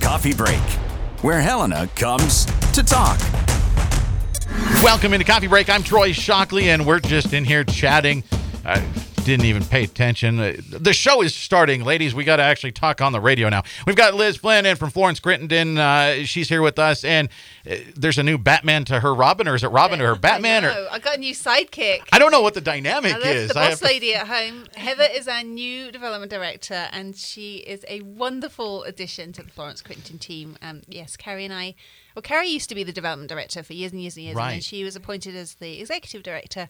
Coffee Break, where Helena comes to talk. Welcome into Coffee Break. I'm Troy Shockley, and we're just in here chatting. I didn't even pay attention. Uh, The show is starting, ladies. We got to actually talk on the radio now. We've got Liz Flynn in from Florence Crittenton. Uh, she's here with us, and uh, there's a new Batman to her Robin, or is it Robin to her Batman? I, Or. I got a new sidekick. I don't know what the dynamic I left is. the I boss have to- lady at home. Heather is our new development director, and she is a wonderful addition to the Florence Crittenton team. Um, yes, Carrie and I. Well, Carrie used to be the development director for years and years and years, and then she was appointed as the executive director,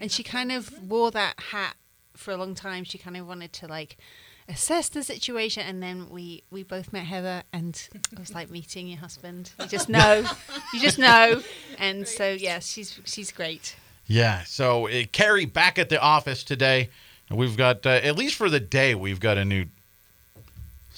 and she kind of wore that hat for a long time. She kind of wanted to like assess the situation, and then we we both met Heather, and it was like meeting your husband. You just know, you just know, and so yes, she's she's great. Yeah. So uh, Carrie back at the office today. We've got uh, at least for the day we've got a new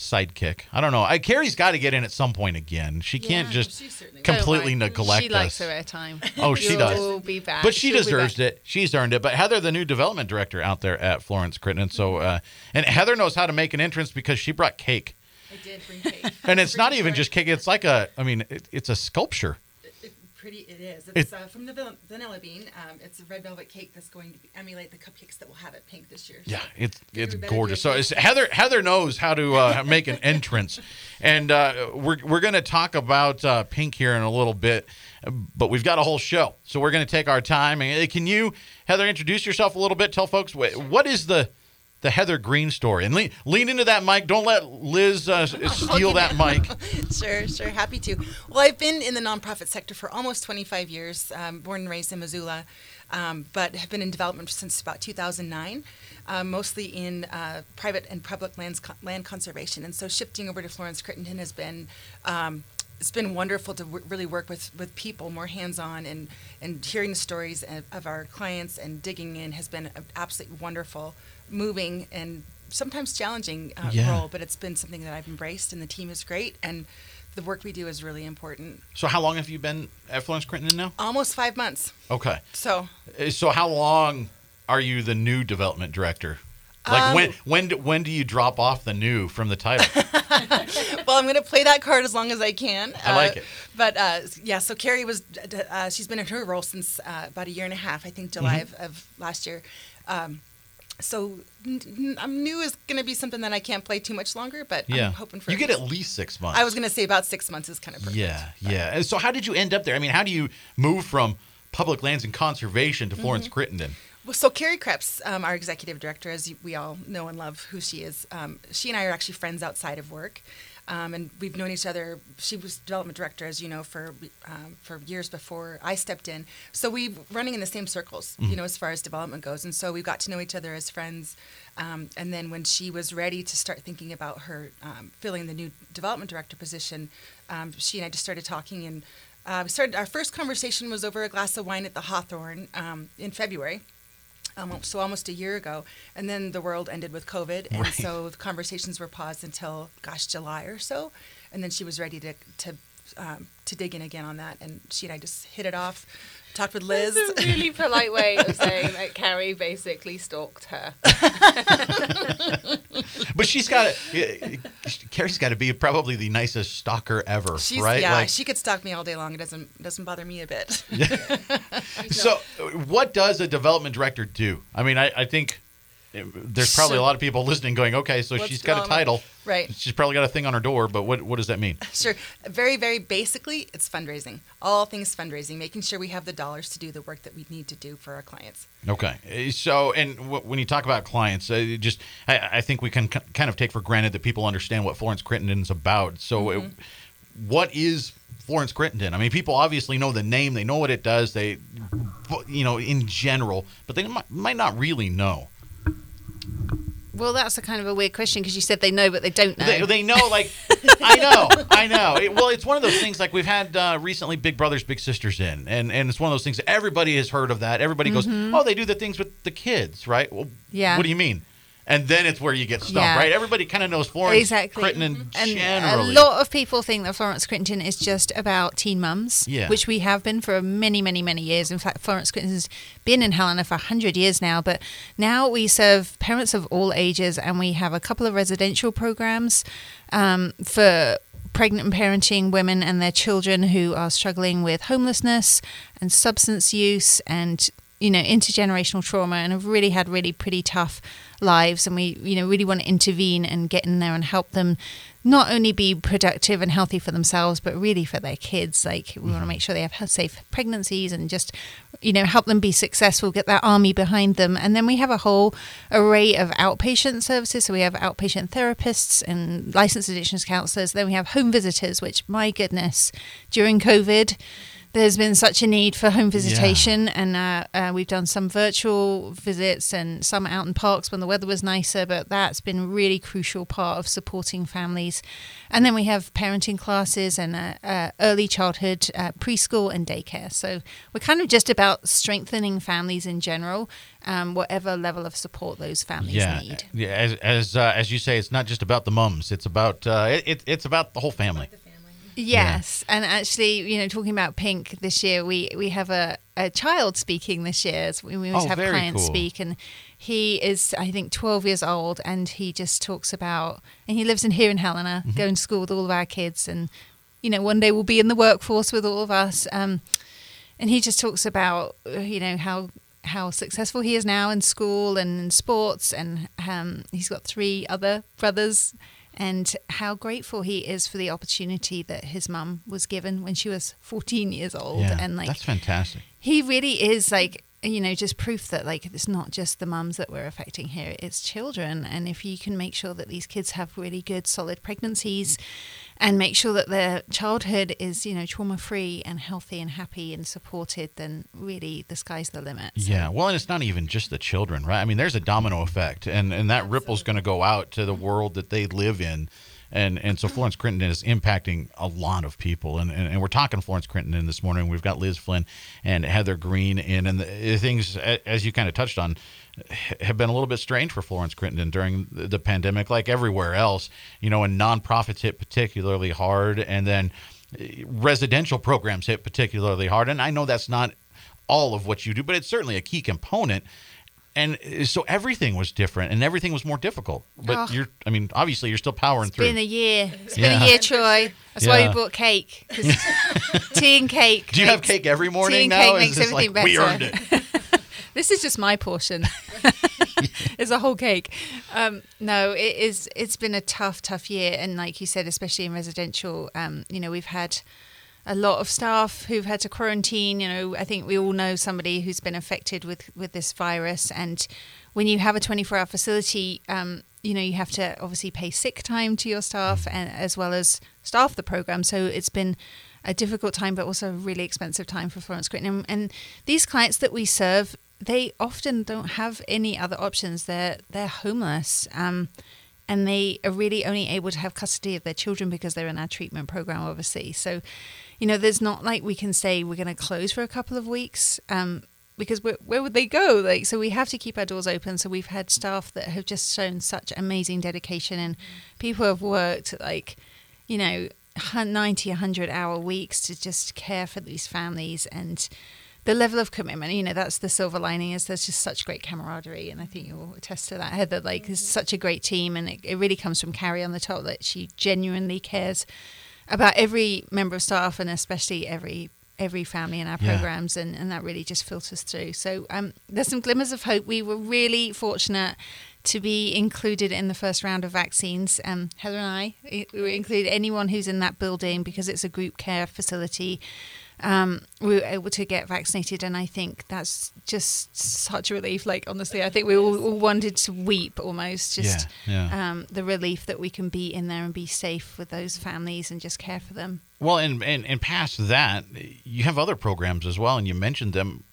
sidekick. I don't know. I, Carrie's got to get in at some point again. She can't Yeah, just she certainly Don't completely worry. neglect She likes us. her airtime. Oh, she You'll does. be back. But she She'll be deserves back. it. She's earned it. But Heather, the new development director out there at Florence Crittenton, so uh, and Heather knows how to make an entrance because she brought cake, I did bring cake. and it's not even just cake. It's like a, I mean, it, it's a sculpture. Pretty it is. It- It's uh, from the van- Vanilla Bean. Um, it's a red velvet cake that's going to emulate the cupcakes that we'll have at Pink this year. So Yeah, it's it's gorgeous. So it's, Heather Heather knows how to uh, make an entrance, and uh, we're we're going to talk about uh, Pink here in a little bit, but we've got a whole show, so we're going to take our time. And uh, can you, Heather, introduce yourself a little bit? Tell folks wh- what is the the Heather Green story, and lean lean into that mic. Don't let Liz uh, steal that mic. Sure, sure. Happy to. Well, I've been in the nonprofit sector for almost 25 years, um, born and raised in Missoula, um, but have been in development since about 2009, um, mostly in uh, private and public lands, land conservation. And so shifting over to Florence Crittenton has been. Um, it's been wonderful to w- really work with, with people more hands-on and, and hearing the stories of, of our clients and digging in has been absolutely wonderful, moving and sometimes challenging uh, Yeah. role, but it's been something that I've embraced, and the team is great, and the work we do is really important. So how long have you been at Florence Crittenton now? Almost five months. Okay, So, Uh, so how long are you the new development director? Like Um, when when do, when do you drop off the new from the title? well, I'm going to play that card as long as I can. I like it. But uh, yeah, so Carrie was, uh, she's been in her role since uh, about a year and a half, I think July Mm-hmm. of, of last year. Um, so n- n- I'm new is going to be something that I can't play too much longer, but Yeah, I'm hoping for you get at least six months. I was going to say about six months is kind of perfect. Yeah, yeah. And so how did you end up there? I mean, how do you move from public lands and conservation to Florence Mm-hmm. Crittenton? Well, so Carrie Krebs, um, our executive director, as we all know and love who she is, um, she and I are actually friends outside of work, um, and we've known each other. She was development director, as you know, for um, for years before I stepped in. So we running in the same circles, you know, as far as development goes, and so we got to know each other as friends. Um, and then when she was ready to start thinking about her um, filling the new development director position, um, she and I just started talking and. Uh, we started. Our first conversation was over a glass of wine at the Hawthorne um, in February, um, so almost a year ago, and then the world ended with COVID, and Right. so the conversations were paused until gosh July or so, and then she was ready to to um, to dig in again on that, and she and I just hit it off, talked with Liz. That's a really polite way of saying that Carrie basically stalked her. But she's got to. Carrie's got to be probably the nicest stalker ever, She's, right? Yeah, Like, she could stalk me all day long. It doesn't doesn't bother me a bit. so, what does a development director do? I mean, I, I think there's probably a lot of people listening going, okay, so she's got a development? title. Right. She's probably got a thing on her door, but what, what does that mean? Sure. Very, very basically, it's fundraising. All things fundraising, making sure we have the dollars to do the work that we need to do for our clients. Okay. Uh, So, and w- when you talk about clients, uh, just I, I think we can k- kind of take for granted that people understand what Florence Crittenton's about. So, uh, what is Florence Crittenton? I mean, people obviously know the name, they know what it does, they, you know, in general, but they might, might not really know. Well, that's a kind of a weird question because you said they know, but they don't know. They, they know, like, I know, I know. It, well, it's one of those things. Like we've had uh, recently, Big Brothers Big Sisters in, and and it's one of those things. that Everybody has heard of that. Everybody goes, oh, they do the things with the kids, right? Well, Yeah. What do you mean? And then it's where you get stumped, Yeah. right? Everybody kind of knows Florence exactly. Crittenton and generally. a lot of people think that Florence Crittenton is just about teen mums, Yeah. which we have been for many, many, many years. In fact, Florence Crittenton's been in Helena for 100 years now, but now we serve parents of all ages and we have a couple of residential programs um, for pregnant and parenting women and their children who are struggling with homelessness and substance use and you know intergenerational trauma and have really had really pretty tough lives. And we you know really want to intervene and get in there and help them not only be productive and healthy for themselves but really for their kids. Like we want to mm-hmm. make sure they have safe pregnancies and just you know help them be successful get that army behind them. And then we have a whole array of outpatient services. So we have outpatient therapists and licensed addictions counselors. Then we have home visitors which my goodness during covid there's been such a need for home visitation, and uh, uh, we've done some virtual visits and some out in parks when the weather was nicer. But that's been a really crucial part of supporting families. And then we have parenting classes and uh, uh, early childhood, uh, preschool, and daycare. So we're kind of just about strengthening families in general, um, whatever level of support those families yeah, need. yeah. As as uh, as you say, it's not just about the mums. It's about uh, it, it, it's about the whole family. Yes, and actually, you know, talking about Pink this year, we we have a, a child speaking this year. as We, always Oh, have clients cool. speak, and he is, I think, 12 years old, and he just talks about, and he lives in here in Helena, Mm-hmm. going to school with all of our kids, and you know, one day we'll be in the workforce with all of us. Um, and he just talks about, you know, how how successful he is now in school and in sports, and um, he's got three other brothers, and how grateful he is for the opportunity that his mum was given when she was 14 years old, Yeah, and like that's fantastic. he really is like you know just proof that like it's not just the mums that we're affecting here it's children and if you can make sure that these kids have really good solid pregnancies and make sure that their childhood is you know trauma free and healthy and happy and supported then really the sky's the limit So- Yeah, well, and it's not even just the children, right? I mean, there's a domino effect, and and that ripple's going to go out to the world that they live in, and and so Florence Crittenton is impacting a lot of people, and and, and we're talking Florence Crittenton this morning. We've got Liz Flynn and Heather Green in, and the, things as you kind of touched on have been a little bit strange for Florence Crittenton during the the pandemic, like everywhere else. You know, and nonprofits hit particularly hard, and then eh, residential programs hit particularly hard. And I know that's not all of what you do, but it's certainly a key component. And uh, so everything was different, and everything was more difficult. But Oh. you're, I mean, obviously you're still powering It's through. It's been a year. It's Yeah. been a year, Troy. That's why Yeah. we bought cake. tea and cake. do you have cake every morning tea and now? cake Is makes this like everything we better. earned it? This is just my portion. it's a whole cake. Um, no, it is. It's been a tough, tough year, and like you said, especially in residential, um, you know, we've had a lot of staff who've had to quarantine. You know, I think we all know somebody who's been affected with with this virus, and when you have a 24-hour facility, um, you know, you have to obviously pay sick time to your staff, and as well as staff the program. So it's been a difficult time, but also a really expensive time for Florence Crittenton. And, and these clients that we serve, they often don't have any other options. They're they're homeless, um, and they are really only able to have custody of their children because they're in our treatment program, obviously. So, you know, there's not like we can say we're going to close for a couple of weeks. Um, because where, where would they go? Like, so we have to keep our doors open. So we've had staff that have just shown such amazing dedication, and people have worked like, you know, hun- 90, 100 hour weeks to just care for these families and the level of commitment. You know, that's the silver lining is there's just such great camaraderie, and I think you'll attest to that, Heather. Like, it's such a great team, and it, it really comes from Carrie on the top that she genuinely cares about every member of staff and especially every every family in our Yeah. programs and, and that really just filters through. So um, there's some glimmers of hope. We were really fortunate to be included in the first round of vaccines. Um, heather and i we were included anyone who's in that building because it's a group care facility um, we were able to get vaccinated and i think that's just such a relief like honestly i think we all, all wanted to weep almost just Yeah, yeah. Um, the relief that we can be in there and be safe with those families and just care for them Well, and, and and past that, you have other programs as well, and you mentioned them.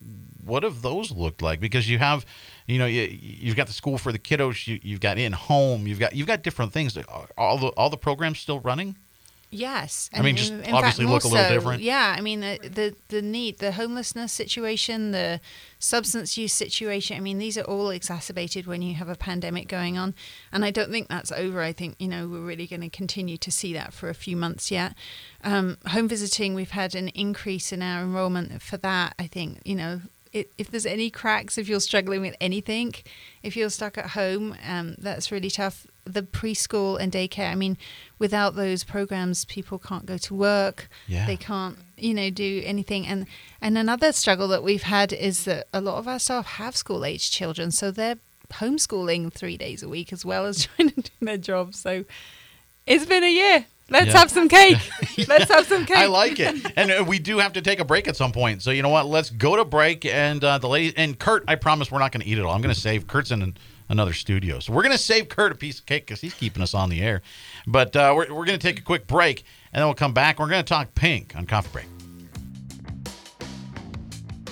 What have those looked like? Because you have, you know, you, you've got the school for the kiddos. You, you've got in home. You've got you've got different things. All the all the programs still running. Yes, I mean, just obviously more look a little so, different. Yeah, I mean the, the the need, the homelessness situation, the substance use situation. I mean, these are all exacerbated when you have a pandemic going on, and I don't think that's over. I think you know we're really going to continue to see that for a few months yet. Um, home visiting, we've had an increase in our enrollment for that. I think you know if there's any cracks, if you're struggling with anything, if you're stuck at home, um, that's really tough. The preschool and daycare, I mean, without those programs, people can't go to work. Yeah. They can't, you know, do anything. And and another struggle that we've had is that a lot of our staff have school age children, so they're homeschooling three days a week as well as trying to do their job. So it's been a year. Let's Yeah. have some cake. Let's have some cake. I like it, and uh, we do have to take a break at some point. So you know what? Let's go to break. And uh, the lady and Kurt, I promise we're not going to eat it all. I'm going to save Kurt's in an, another studio, so we're going to save Kurt a piece of cake because he's keeping us on the air. But uh, we're we're going to take a quick break, and then we'll come back. We're going to talk Pink on Coffee Break.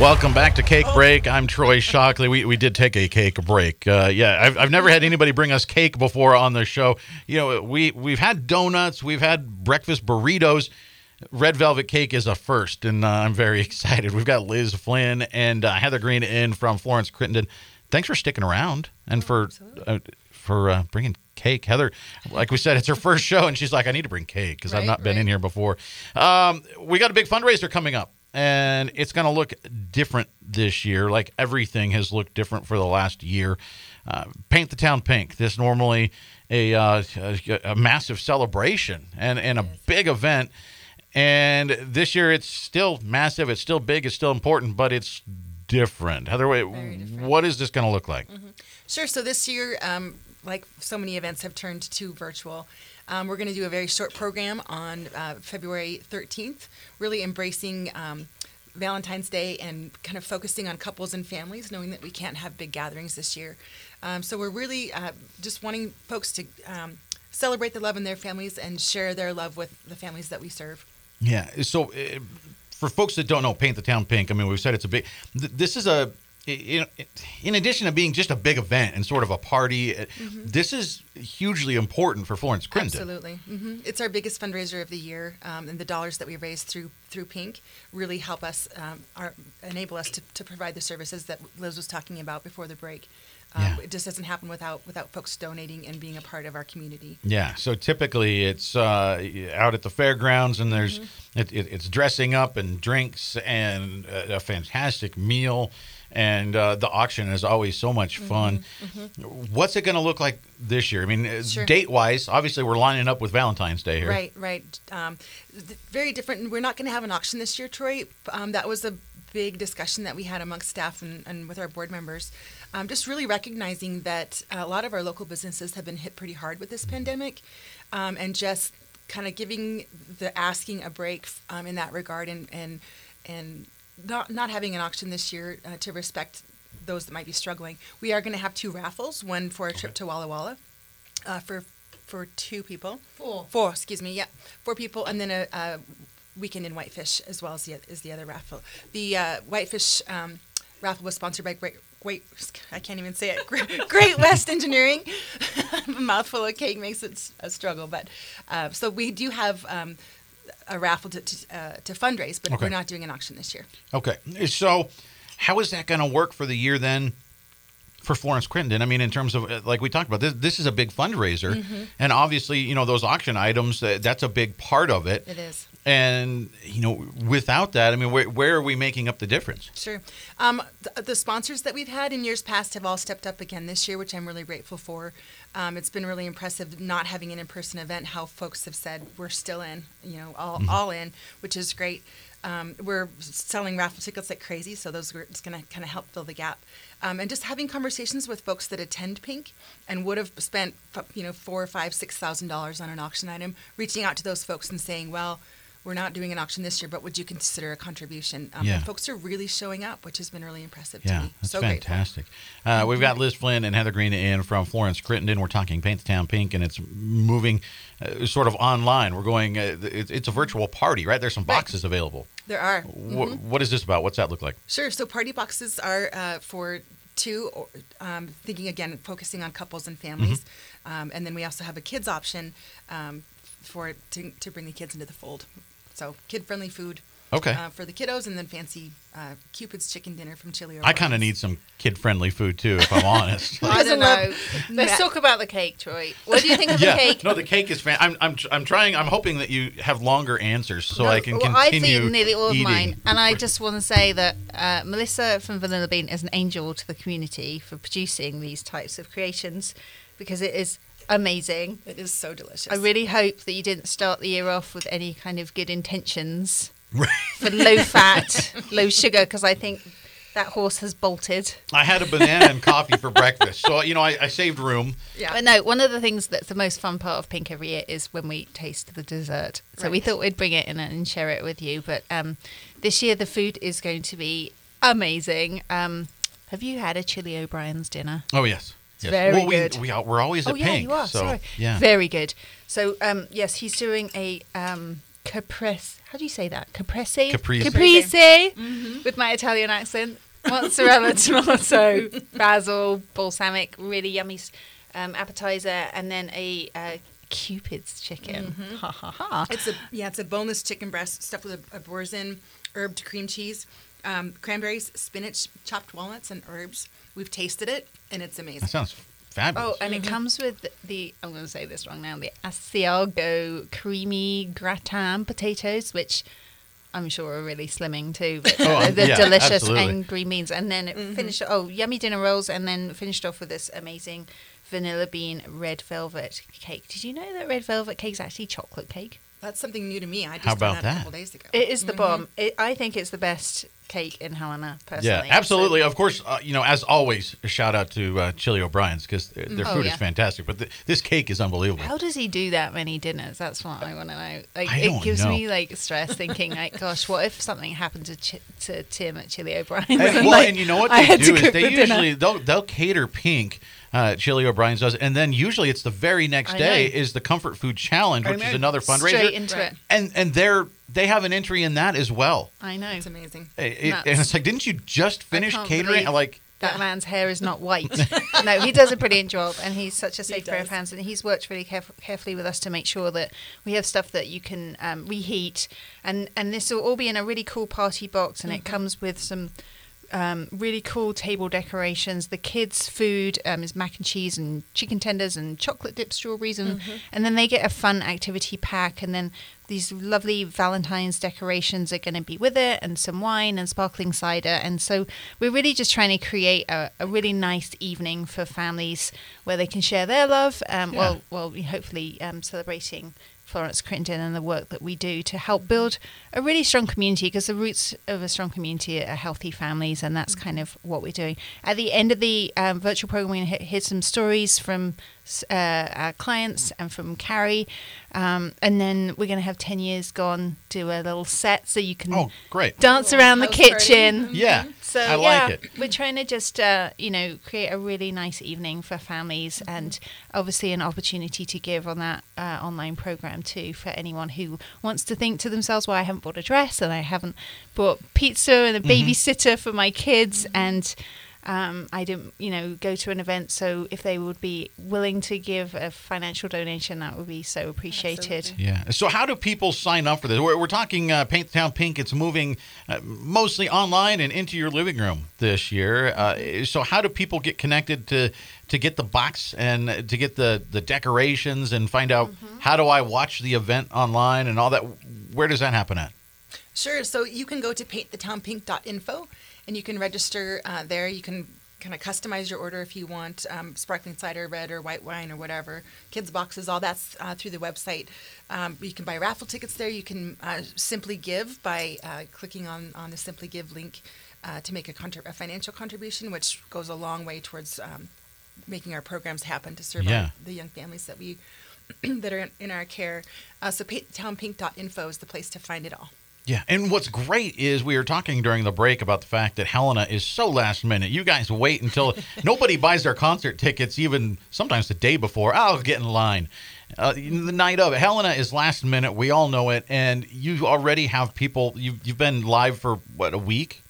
Welcome back to Cake Break. I'm Troy Shockley. We, we did take a cake break. Uh, yeah, I've, I've never had anybody bring us cake before on the show. You know, we we've had donuts, we've had breakfast burritos. Red velvet cake is a first, and uh, I'm very excited. We've got Liz Flynn and uh, Heather Green in from Florence Crittenton. Thanks for sticking around and for uh, for uh, bringing cake. Heather, like we said, it's her first show, and she's like, I need to bring cake because I've Right, not been in here before. Um, we got a big fundraiser coming up, and it's going to look different this year. Like everything has looked different for the last year. Uh, Paint the town pink. This normally a, uh, a, a massive celebration and, and a big event. And this year it's still massive. It's still big. It's still important, but it's different. Heather, wait, what is this going to look like? Sure. So this year, um, like so many events have turned to virtual, um, we're going to do a very short program on uh, February 13th, really embracing um, Valentine's Day and kind of focusing on couples and families, knowing that we can't have big gatherings this year. Um, so we're really uh, just wanting folks to um, celebrate the love in their families and share their love with the families that we serve. Yeah. So, uh, for folks that don't know, Paint the Town Pink. I mean, we've said it's a big. Th- this is a. In, addition to being just a big event and sort of a party, uh, this is hugely important for Florence Crittenton. Absolutely, hmm it's our biggest fundraiser of the year, um, and the dollars that we raise through through Pink really help us, um, are, enable us to, to provide the services that Liz was talking about before the break. Um, It just doesn't happen without without folks donating and being a part of our community. Yeah. So typically it's uh, out at the fairgrounds, and there's Mm-hmm. it, it, it's dressing up and drinks and a, a fantastic meal, and uh, the auction is always so much fun. What's it going to look like this year? I mean, Mm-hmm. Sure. date wise, obviously we're lining up with Valentine's Day here. Right, right. Um, very different. We're not going to have an auction this year, Troy. Um, that was a big discussion that we had amongst staff and, and with our board members. Um, just really recognizing that a lot of our local businesses have been hit pretty hard with this pandemic, um, and just kind of giving the asking a break um, in that regard, and and and not not having an auction this year uh, to respect those that might be struggling. We are going to have two raffles, one for a trip to Walla Walla uh, for for two people. Four. Four, excuse me. Yeah, four people, and then a, a weekend in Whitefish as well as the is the other raffle. The uh, Whitefish um, raffle was sponsored by Great. Great, I can't even say it. Great, Great West Engineering. a mouthful of cake makes it a struggle, but uh, so we do have um, a raffle to to, uh, to fundraise, but Okay. we're not doing an auction this year. Okay. So, how is that going to work for the year then? for Florence Crittenton. I mean, in terms of uh, like we talked about this, this is a big fundraiser, Mm-hmm. and obviously, you know, those auction items uh, that's a big part of it. It is. And you know, without that, I mean, where, where are we making up the difference? Sure. Um, the, the sponsors that we've had in years past have all stepped up again this year, which I'm really grateful for. Um, it's been really impressive not having an in-person event. How folks have said we're still in, you know, all all in, which is great. Um, we're selling raffle tickets like crazy, so those are just going to kind of help fill the gap. Um, and just having conversations with folks that attend Pink and would have spent, you know, four, five, six thousand dollars on an auction item, reaching out to those folks and saying, well. We're not doing an auction this year, but would you consider a contribution? Um, Yeah. folks are really showing up, which has been really impressive to Yeah, me. that's so fantastic. Uh, we've got Liz Flynn and Heather Green in from Florence Crittenton. We're talking Paint the Town Pink, and it's moving uh, sort of online. We're going. Uh, it, it's a virtual party, right? There's some Right. boxes available. There are. Wh- what is this about? What's that look like? Sure. So party boxes are uh, for two, or, um, thinking again, focusing on couples and families. Mm-hmm. Um, and then we also have a kids option um, for to, to bring the kids into the fold. So kid friendly food. Okay. Uh, for the kiddos, and then fancy uh, Cupid's chicken dinner from Chili. I kind of need some kid-friendly food too, if I'm honest. I don't know. Let's talk about the cake, Troy. What do you think of yeah, the cake? no, the cake is fan. I'm, I'm, I'm trying. I'm hoping that you have longer answers so I can well, continue I've eaten nearly all of eating. mine, and I just want to say that uh, Melissa from Vanilla Bean is an angel to the community for producing these types of creations because it is amazing. It is so delicious. I really hope that you didn't start the year off with any kind of good intentions Right. for low fat, low sugar, because I think that horse has bolted. I had a banana and coffee for breakfast, so you know I, I saved room. Yeah. But no, one of the things that's the most fun part of Pink every year is when we taste the dessert. So we thought we'd bring it in and share it with you. But um, this year the food is going to be amazing. Um, have you had a Chili O'Brien's dinner? Oh yes, yes. very well, good. We, we are, we're always oh at yeah, Pink. you are. So, sorry. Yeah. Very good. So um, yes, he's doing a um, caprese. How do you say that? Caprese. Caprese. Caprese. With my Italian accent. Mozzarella, tomato, basil, balsamic, really yummy um, appetizer, and then a uh, Cupid's chicken. Ha ha ha. It's a yeah, it's a boneless chicken breast stuffed with a, a boursin, herbed cream cheese, um, cranberries, spinach, chopped walnuts, and herbs. We've tasted it, and it's amazing. That sounds fabulous. Oh, and it mm-hmm. comes with the I'm going to say this wrong now. The Asiago creamy gratin potatoes, which I'm sure are really slimming too. But Oh, they're, they're yeah, delicious absolutely. and green beans, and then it mm-hmm. finished. Oh, yummy dinner rolls, and then finished off with this amazing vanilla bean red velvet cake. Did you know that red velvet cake is actually chocolate cake? That's something new to me. I just How about that, a couple days ago. It is the bomb. Mm-hmm. It, I think it's the best cake in Helena. Personally, yeah, absolutely. Of course, uh, you know, as always, a shout out to uh, Chili O'Brien's because their, their Oh, food yeah. is fantastic. But th- this cake is unbelievable. How does he do that many dinners? That's what I want to know. Like, I it gives know. me like stress thinking, like, gosh, what if something happened to Ch- to Tim at Chili O'Brien's? And, And, well, like, and you know what they do is they the dinner. usually they'll they'll cater pink. Uh, Chili O'Brien's does, and then usually it's the very next I day know. is the Comfort Food Challenge, I which is know. another fundraiser. Straight into Right. it. and and they're they have an entry in that as well. I know It's amazing. It- it- and it's like, didn't you just finish can't catering? Like, that man's hair is not white. no, he does a brilliant job, and he's such a safe pair of hands. And he's worked really caref- carefully with us to make sure that we have stuff that you can um, reheat, and and this will all be in a really cool party box, and it comes with some. Um, really cool table decorations. The kids' food um, is mac and cheese and chicken tenders and chocolate dipped strawberries, and and then they get a fun activity pack, and then these lovely Valentine's decorations are going to be with it, and some wine and sparkling cider. And so we're really just trying to create a, a really nice evening for families where they can share their love. Um, Yeah. Well, well, hopefully um, celebrating Florence Crittenton and the work that we do to help build a really strong community because the roots of a strong community are healthy families, and that's kind of what we're doing. At the end of the um, virtual program, we're going to hear some stories from uh, our clients and from Carrie, um, and then we're going to have 10 years gone, do a little set so you can oh, great. dance around the house party. kitchen. Yeah, So I yeah, like it. we're trying to just uh, you know create a really nice evening for families, and obviously an opportunity to give on that uh, online program too for anyone who wants to think to themselves, "Well, I haven't bought a dress and I haven't bought pizza and a Mm-hmm. babysitter for my kids," and Um, I didn't, you know, go to an event. So if they would be willing to give a financial donation, that would be so appreciated. Absolutely. Yeah. So, how do people sign up for this? We're, we're talking uh, Paint the Town Pink. It's moving uh, mostly online and into your living room this year. Uh, so, how do people get connected to to get the box and to get the the decorations and find out how do I watch the event online and all that? Where does that happen at? Sure. So you can go to paintthetownpink.info and you can register uh, there. You can kind of customize your order if you want um, sparkling cider, red or white wine or whatever. Kids boxes, all that's uh, through the website. Um, you can buy raffle tickets there. You can uh, simply give by uh, clicking on on the Simply Give link uh, to make a, a financial contribution, which goes a long way towards um, making our programs happen to serve Yeah. the young families that we that are in, in our care. Uh, so paintthetownpink.info is the place to find it all. Yeah, and what's great is we were talking during the break about the fact that Helena is so last minute. You guys wait until nobody buys their concert tickets, even sometimes the day before. I'll get in line. Uh, the night of Helena is last minute. We all know it, and you already have people. You've you've been live for what a week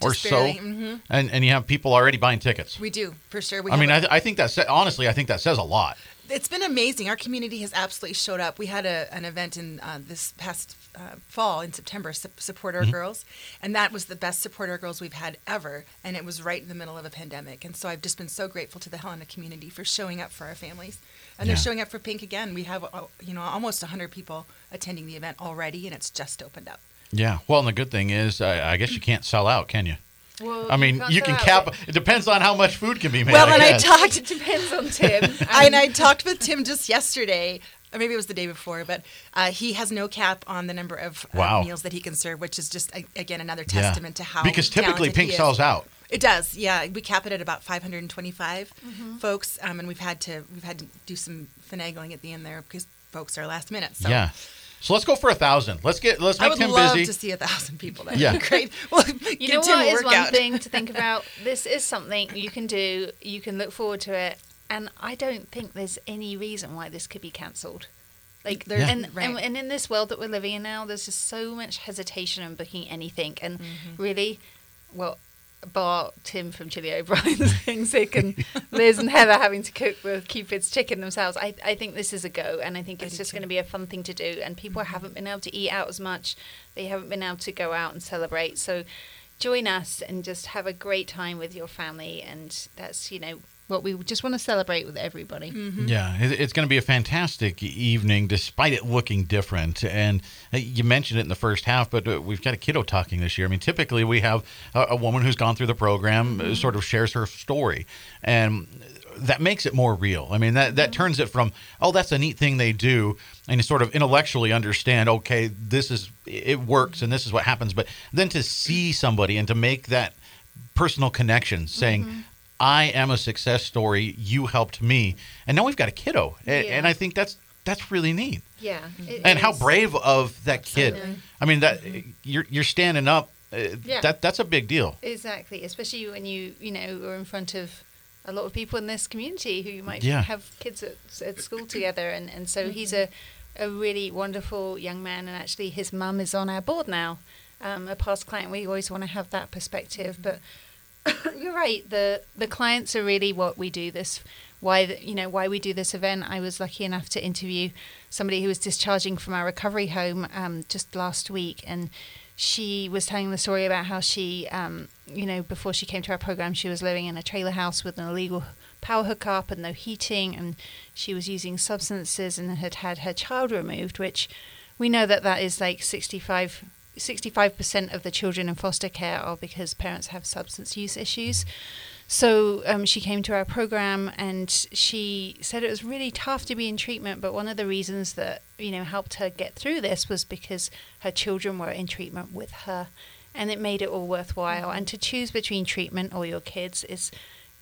or so, mhm. and and you have people already buying tickets. We do for sure. We I mean, I, I think that sa- honestly, I think that says a lot. It's been amazing. Our community has absolutely showed up. We had a, an event in uh, this past uh, fall in September, su- Support Mm-hmm. Our Girls, and that was the best Support Our Girls we've had ever. And it was right in the middle of a pandemic. And so I've just been so grateful to the Helena community for showing up for our families. And Yeah. they're showing up for Pink again. We have, uh, you know, almost 100 people attending the event already, and it's just opened up. Yeah. Well, and the good thing is, I, I guess you can't sell out, can you? Well, I mean, can't you can out, cap. It depends on how much food can be made. Well, and I guess. talked It depends on Tim. I, and I talked with Tim just yesterday, or maybe it was the day before, but uh, he has no cap on the number of uh, Wow. meals that he can serve, which is just a, again another Yeah. testament to how because typically Pink he is. sells out. It does, yeah. We cap it at about 525 Mm-hmm. folks, um, and we've had to we've had to do some finagling at the end there because folks are last minute. So Yeah. So let's go for a thousand. Let's get let's make I would Tim love busy. to see a thousand people. That'd Yeah. be great. Well, You know Tim what a is one thing to think about? This is something you can do. You can look forward to it, and I don't think there's any reason why this could be cancelled. Like, There's- and, right. and and in this world that we're living in now, there's just so much hesitation in booking anything, and Mm-hmm. really, well, bar Tim from Chili O'Brien's being sick and Liz and Heather having to cook the Cupid's chicken themselves. I I think this is a go, and I think it's do just going to be a fun thing to do. And people mm-hmm. haven't been able to eat out as much; they haven't been able to go out and celebrate. So join us and just have a great time with your family and that's you know what we just want to celebrate with everybody Yeah, it's going to be a fantastic evening, despite it looking different. And uh, you mentioned it in the first half, but uh, we've got a kiddo talking this year. I mean, typically we have a, a woman who's gone through the program, uh, sort of shares her story, and that makes it more real. I mean, that that turns it from oh, that's a neat thing they do, and you sort of intellectually understand, okay, this is it works, and this is what happens. But then to see somebody and to make that personal connection, saying. I am a success story. You helped me, and now we've got a kiddo, A- Yeah. and I think that's that's really neat. yeah And how brave of that kid. know. I mean, that you're you're standing up. Uh, Yeah. That that's a big deal. exactly especially when you you know are in front of a lot of people in this community who you might Yeah. have kids at, at school together and and so he's a a really wonderful young man and actually his mum is on our board now um, a past client we always want to have that perspective but you're right. The the clients are really what we do this. Why you know why we do this event. I was lucky enough to interview somebody who was discharging from our recovery home um, just last week, and she was telling the story about how she, um, you know, before she came to our program, she was living in a trailer house with an illegal power hookup and no heating, and she was using substances and had had her child removed, which we know that that is like 65 65% of the children in foster care are because parents have substance use issues. So um, she came to our program and she said it was really tough to be in treatment, but one of the reasons that you know helped her get through this was because her children were in treatment with her, and it made it all worthwhile. And to choose between treatment or your kids is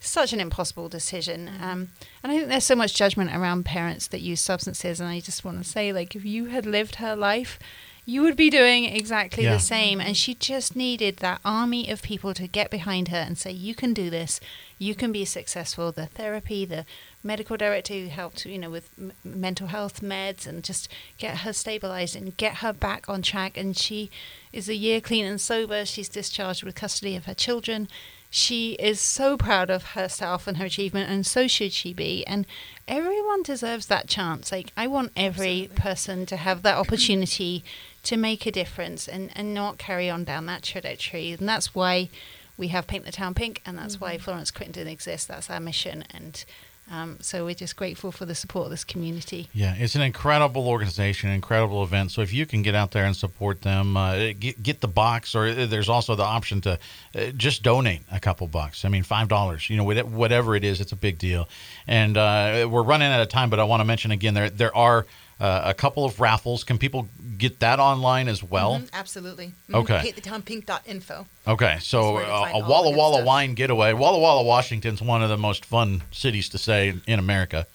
such an impossible decision. Um, and I think there's so much judgment around parents that use substances, and I just want to say, like, if you had lived her life you would be doing exactly Yeah. the same. And she just needed that army of people to get behind her and say, You can do this. You can be successful. The therapy, the medical director who helped, you know, with m- mental health meds and just get her stabilized and get her back on track. And she is a year clean and sober. She's discharged with custody of her children. she is so proud of herself and her achievement, and so should she be. And everyone deserves that chance. Like, I want every person to have that opportunity to make a difference and, and not carry on down that trajectory. And that's why we have Paint the Town Pink, and that's why Florence Crittenton exists. That's our mission. And um, so we're just grateful for the support of this community. Yeah, it's an incredible organization, incredible event. So if you can get out there and support them, uh, get, get the box, or uh, there's also the option to uh, just donate a couple bucks. I mean, five dollars. You know, whatever it is, it's a big deal. And uh, we're running out of time, but I want to mention again there there are uh, a couple of raffles. Can people get that online as well? Mhm, absolutely. Okay. Paintthetownpink.info. Okay, so That's where to uh, a Walla Walla wine getaway. Walla Walla, Washington's one of the most fun cities to say in America.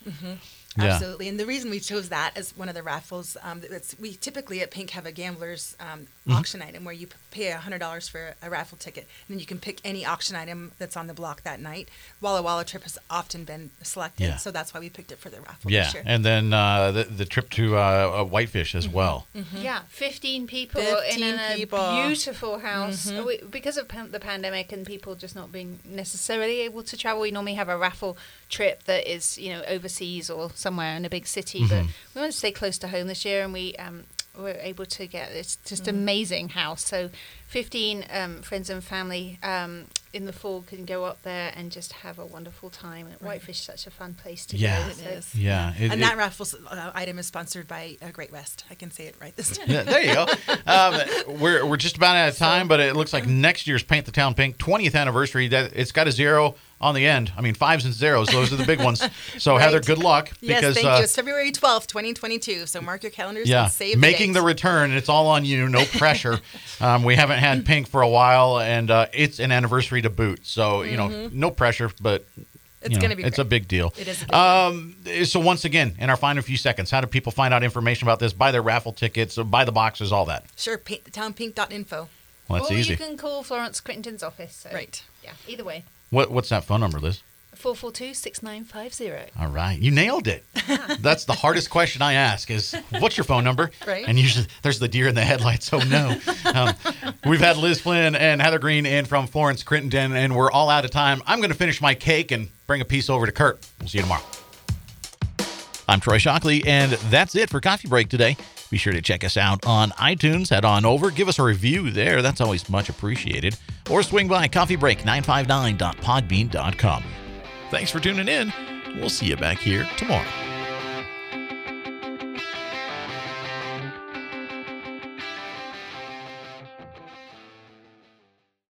Yeah. Absolutely, and the reason we chose that as one of the raffles, um, we typically at Pink have a gambler's um, Mm-hmm. auction item where you pay hundred dollars for a raffle ticket, and then you can pick any auction item that's on the block that night. Walla Walla trip has often been selected, Yeah. so that's why we picked it for the raffle Yeah, this year. and then uh, the the trip to uh, uh, Whitefish as well. Yeah, 15 people 15 in a people. beautiful house. We, because of pan- the pandemic and people just not being necessarily able to travel, we normally have a raffle trip that is, you know, overseas or somewhere in a big city. But we want to stay close to home this year and we um, were able to get this just mm. amazing house. So 15 um, friends and family um, in the fall can go up there and just have a wonderful time. And Whitefish is such a fun place to Yeah. go. It so- is. Yeah, it- and it- that raffle uh, item is sponsored by uh, Great West. I can say it right this time. Yeah, there you go. Um, we're, we're just about out of time, but it looks like next year's Paint the Town Pink 20th anniversary. That it's got a zero on the end. I mean, fives and zeros; those are the big ones. So Right. Heather, good luck Yes, because thank uh, you. It's February 12th, 2022. So mark your calendars yeah, and save making the the return. It's all on you. No pressure. um, we haven't had Pink for a while, and uh, it's an anniversary to boot. So you know, no pressure, but. Mm-hmm. It's you know, gonna be It's a big deal. It is a big um, So once again, in our final few seconds, how do people find out information about this? Buy their raffle tickets, buy the boxes, all that. Sure, paintthetownpink.info. Well, that's or easy. you can call Florence Crittenton's office. So, Right. Yeah, either way. What What's that phone number, Liz? 442 6950. All right, you nailed it. That's the hardest question I ask: is what's your phone number? Right. And usually there's the deer in the headlights. Oh, no. Um, we've had Liz Flynn and Heather Green in from Florence Crittenton, and we're all out of time. I'm going to finish my cake and bring a piece over to Kurt. We'll see you tomorrow. I'm Troy Shockley, and that's it for Coffee Break today. Be sure to check us out on iTunes. Head on over, give us a review there. That's always much appreciated. Or swing by coffeebreak959.podbean.com. Thanks for tuning in. We'll see you back here tomorrow.